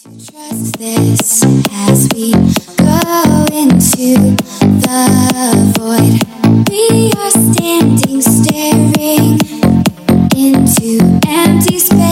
Trust this as we go into the void. We are standing, staring into empty space.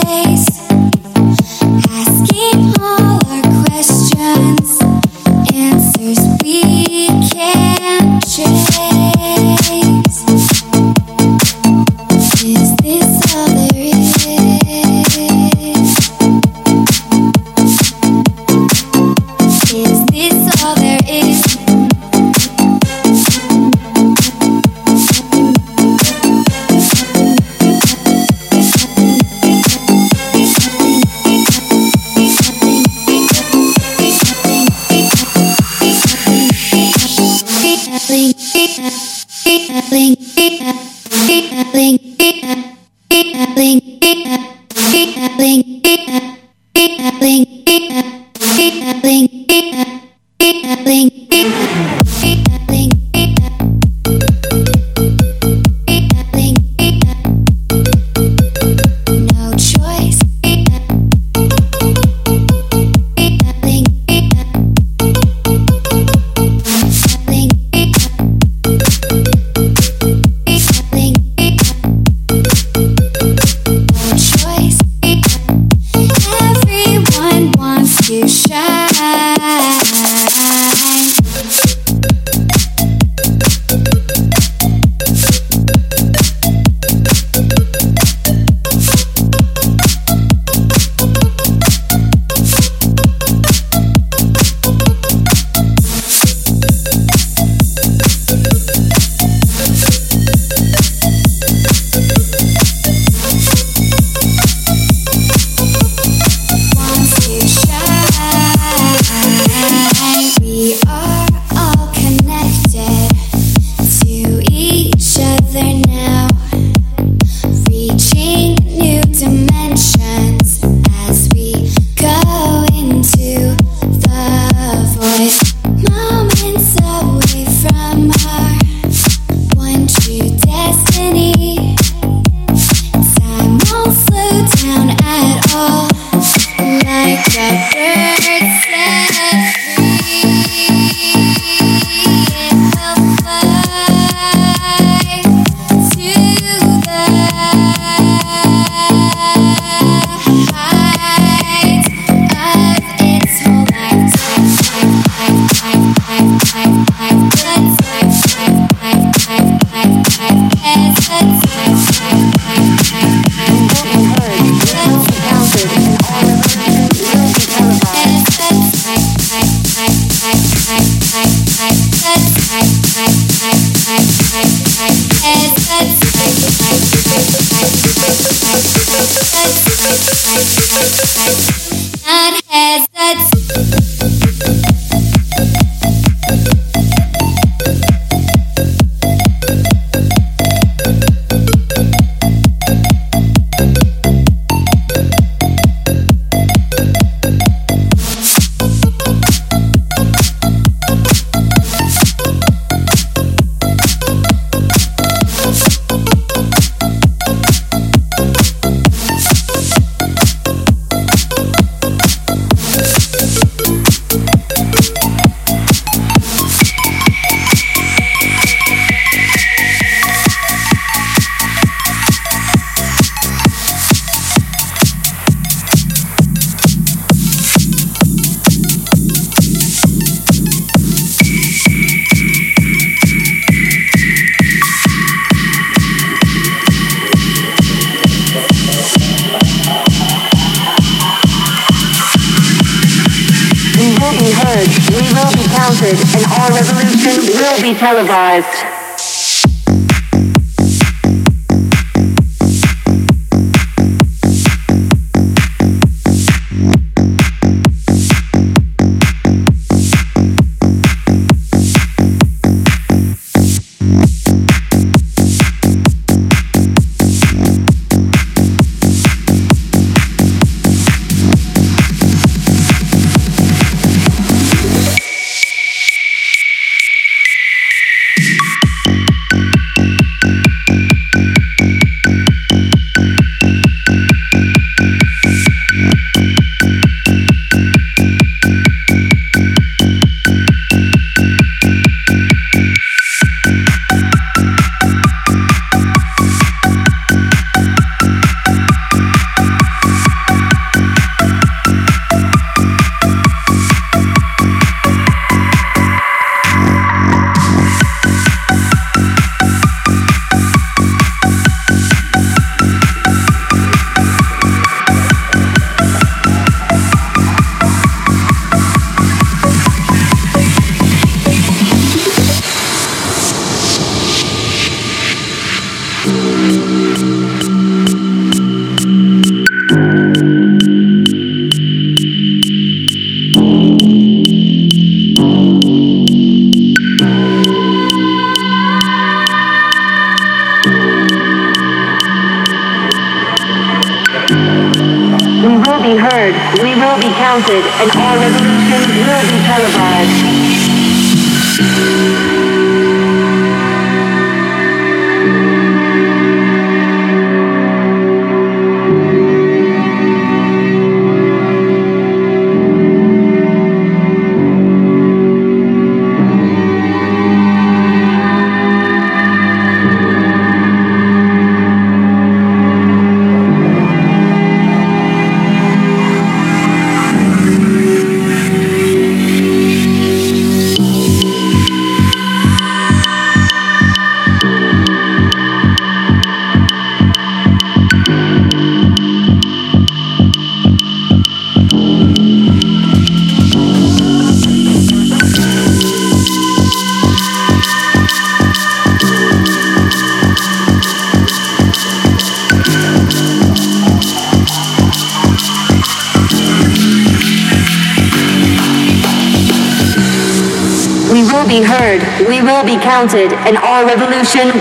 televised.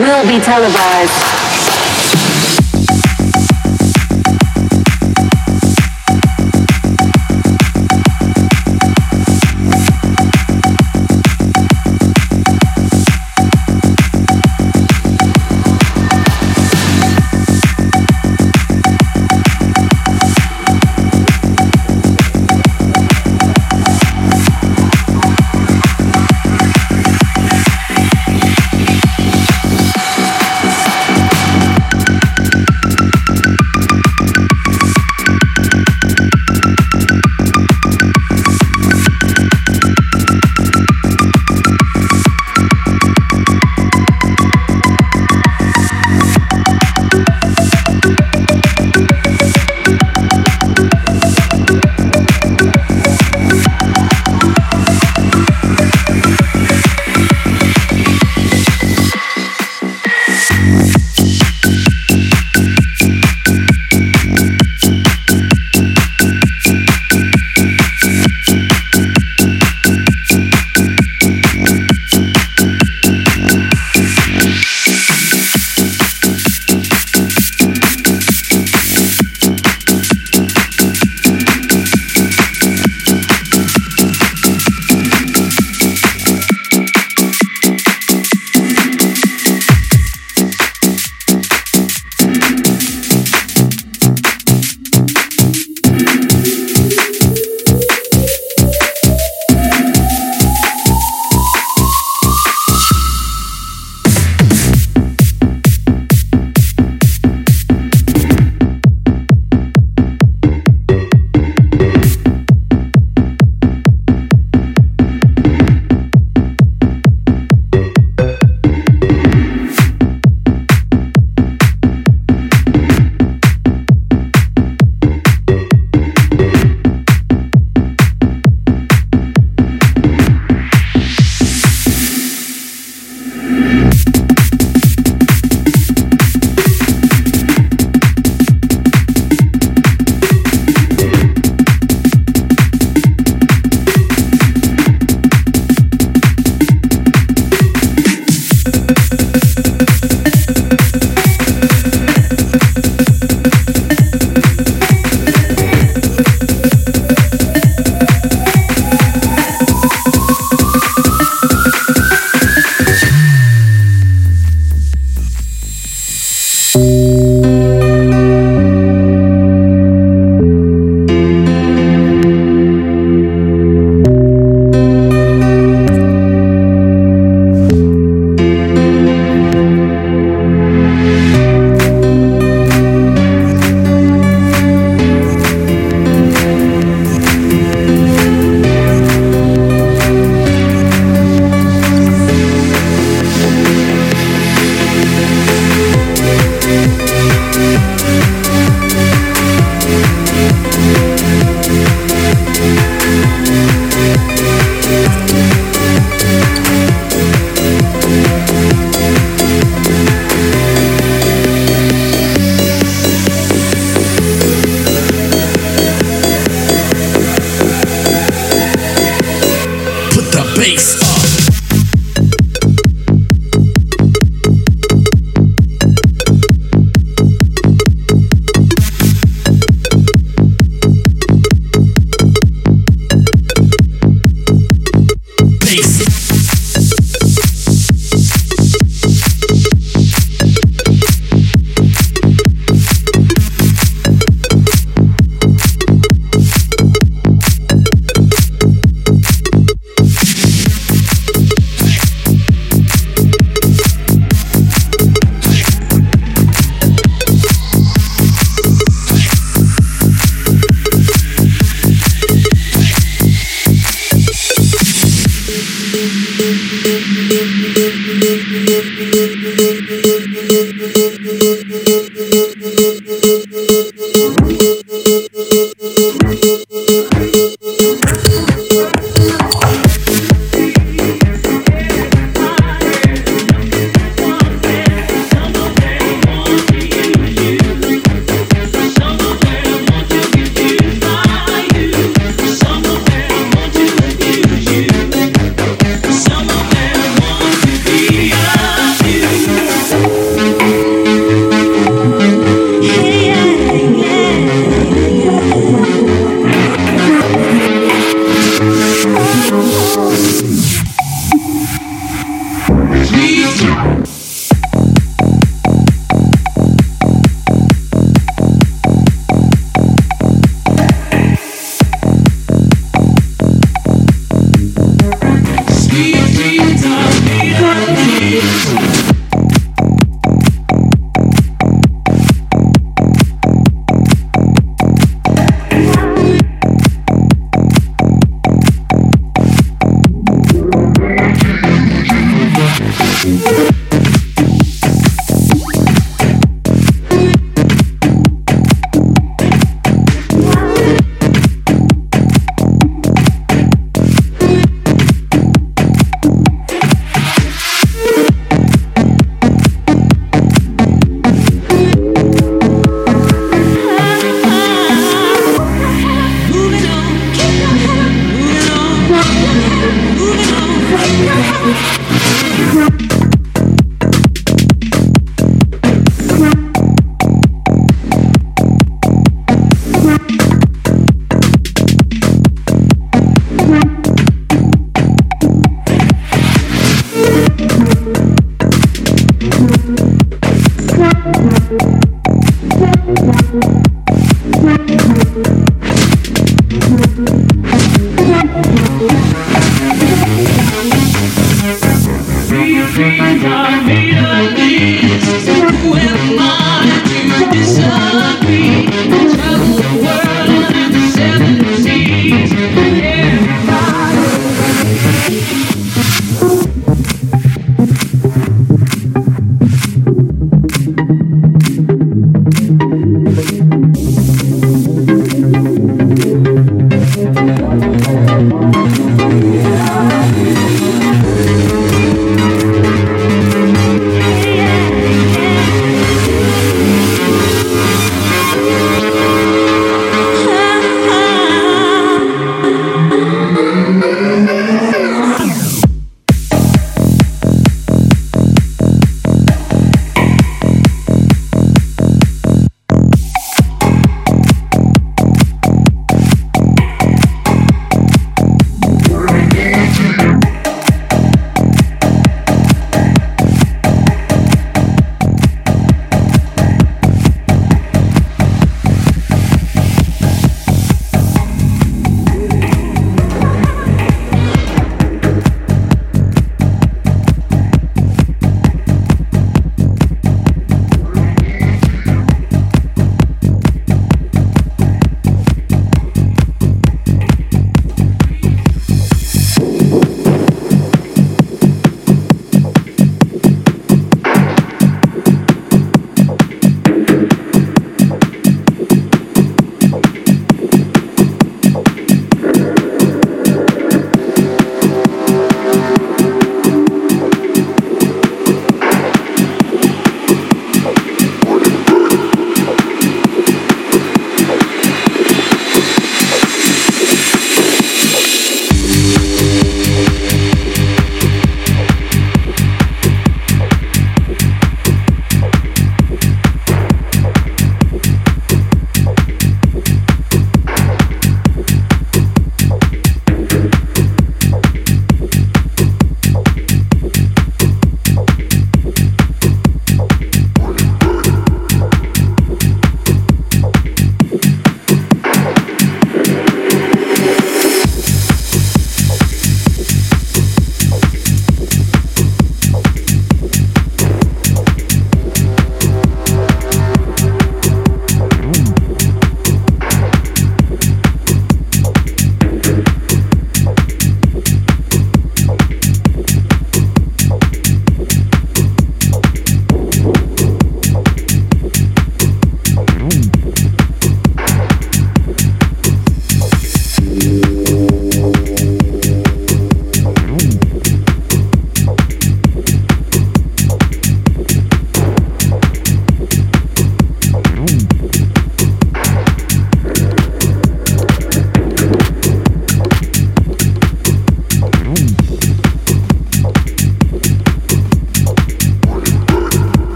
Will be televised.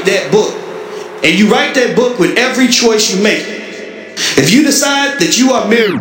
write that book. And you write that book with every choice you make. If you decide that you are married,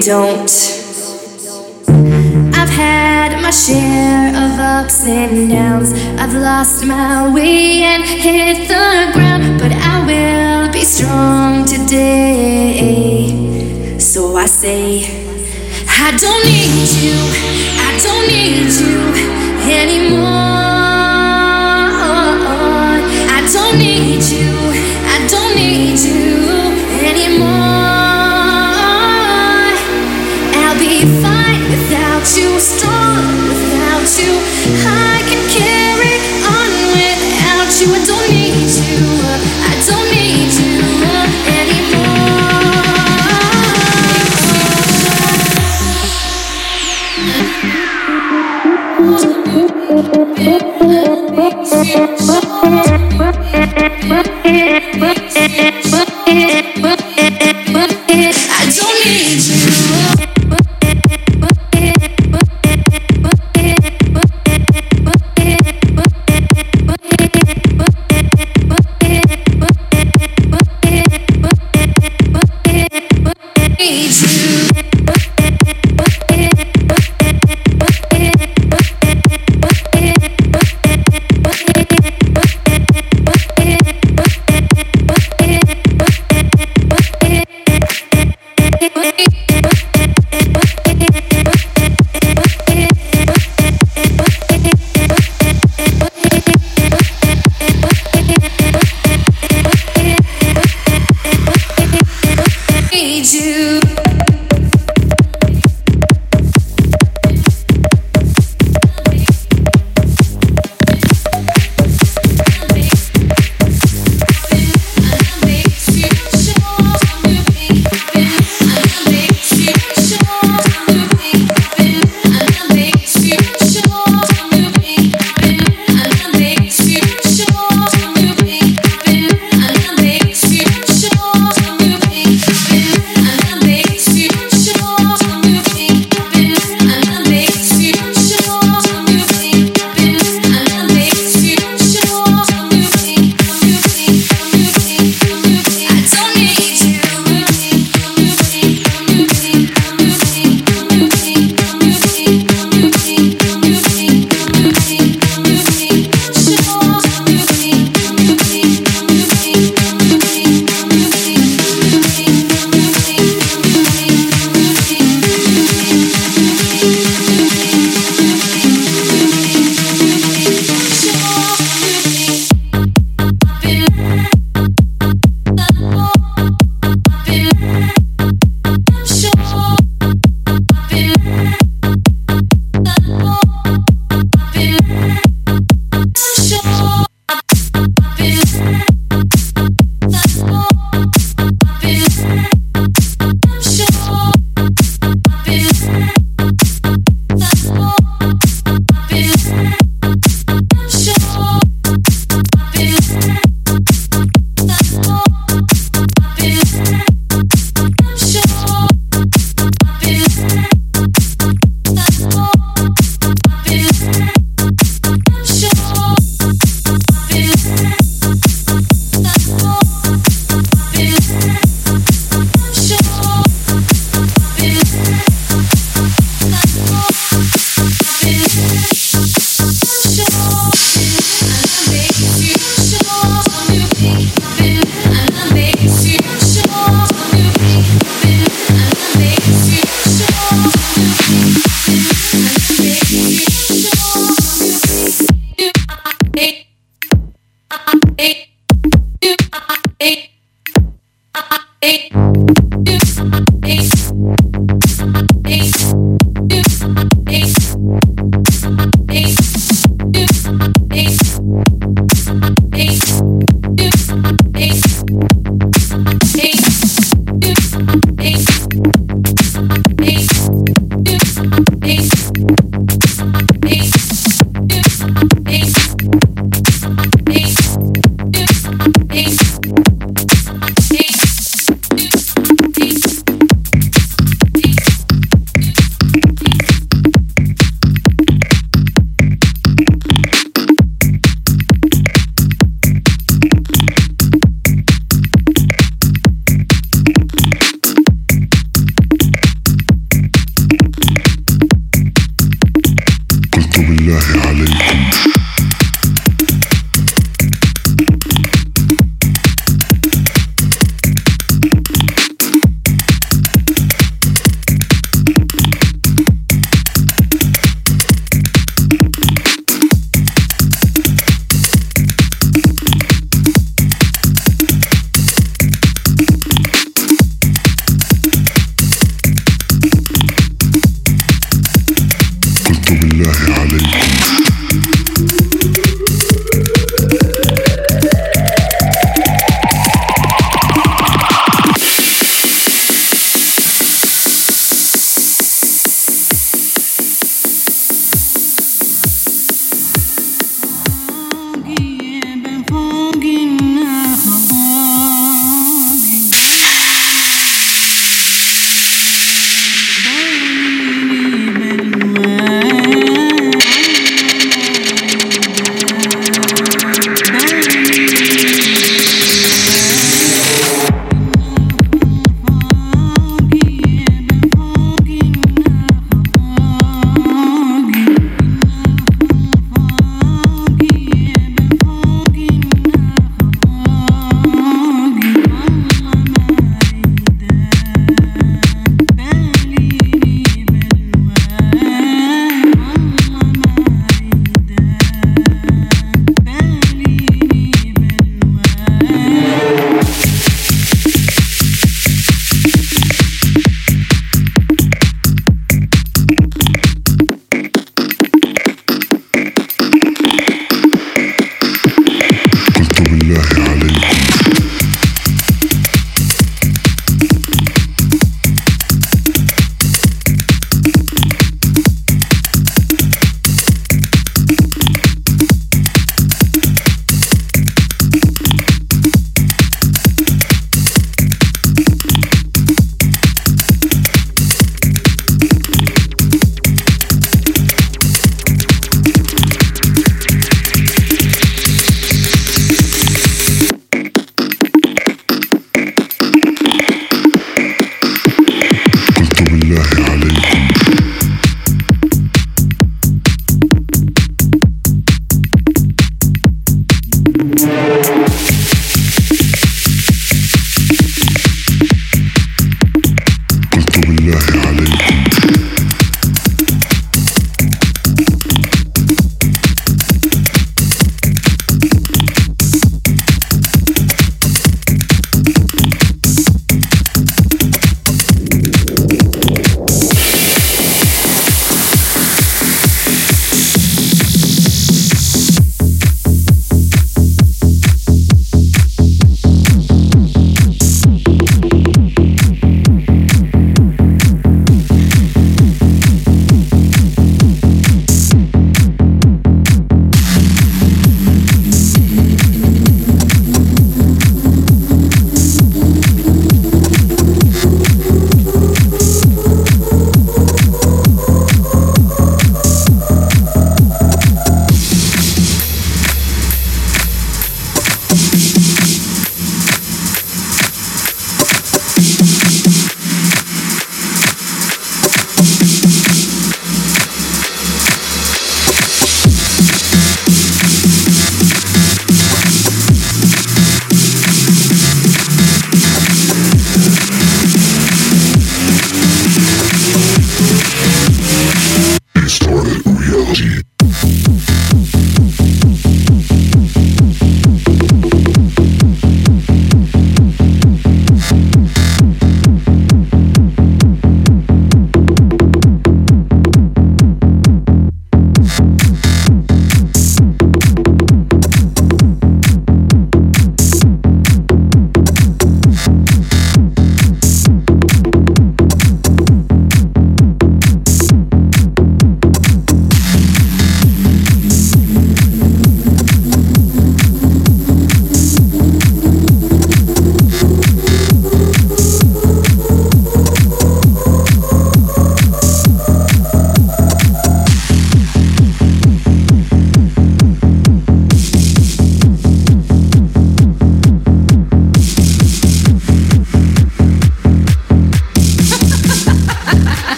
Don't.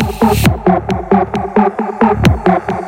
Thank you.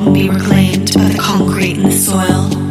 And be reclaimed by the concrete and the soil.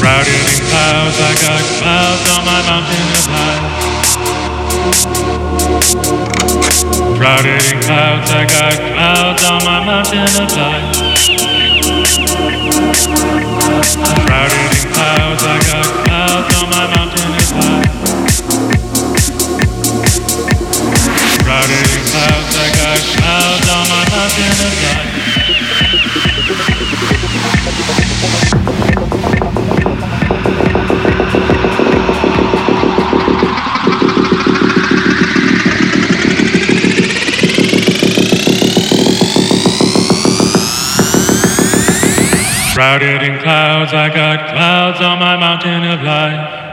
Shrouded in clouds, I got clouds on my mountain of life. Shrouded in clouds, I got clouds on my mountain of life. Shrouded in clouds, I got clouds on my mountain my mountain of life.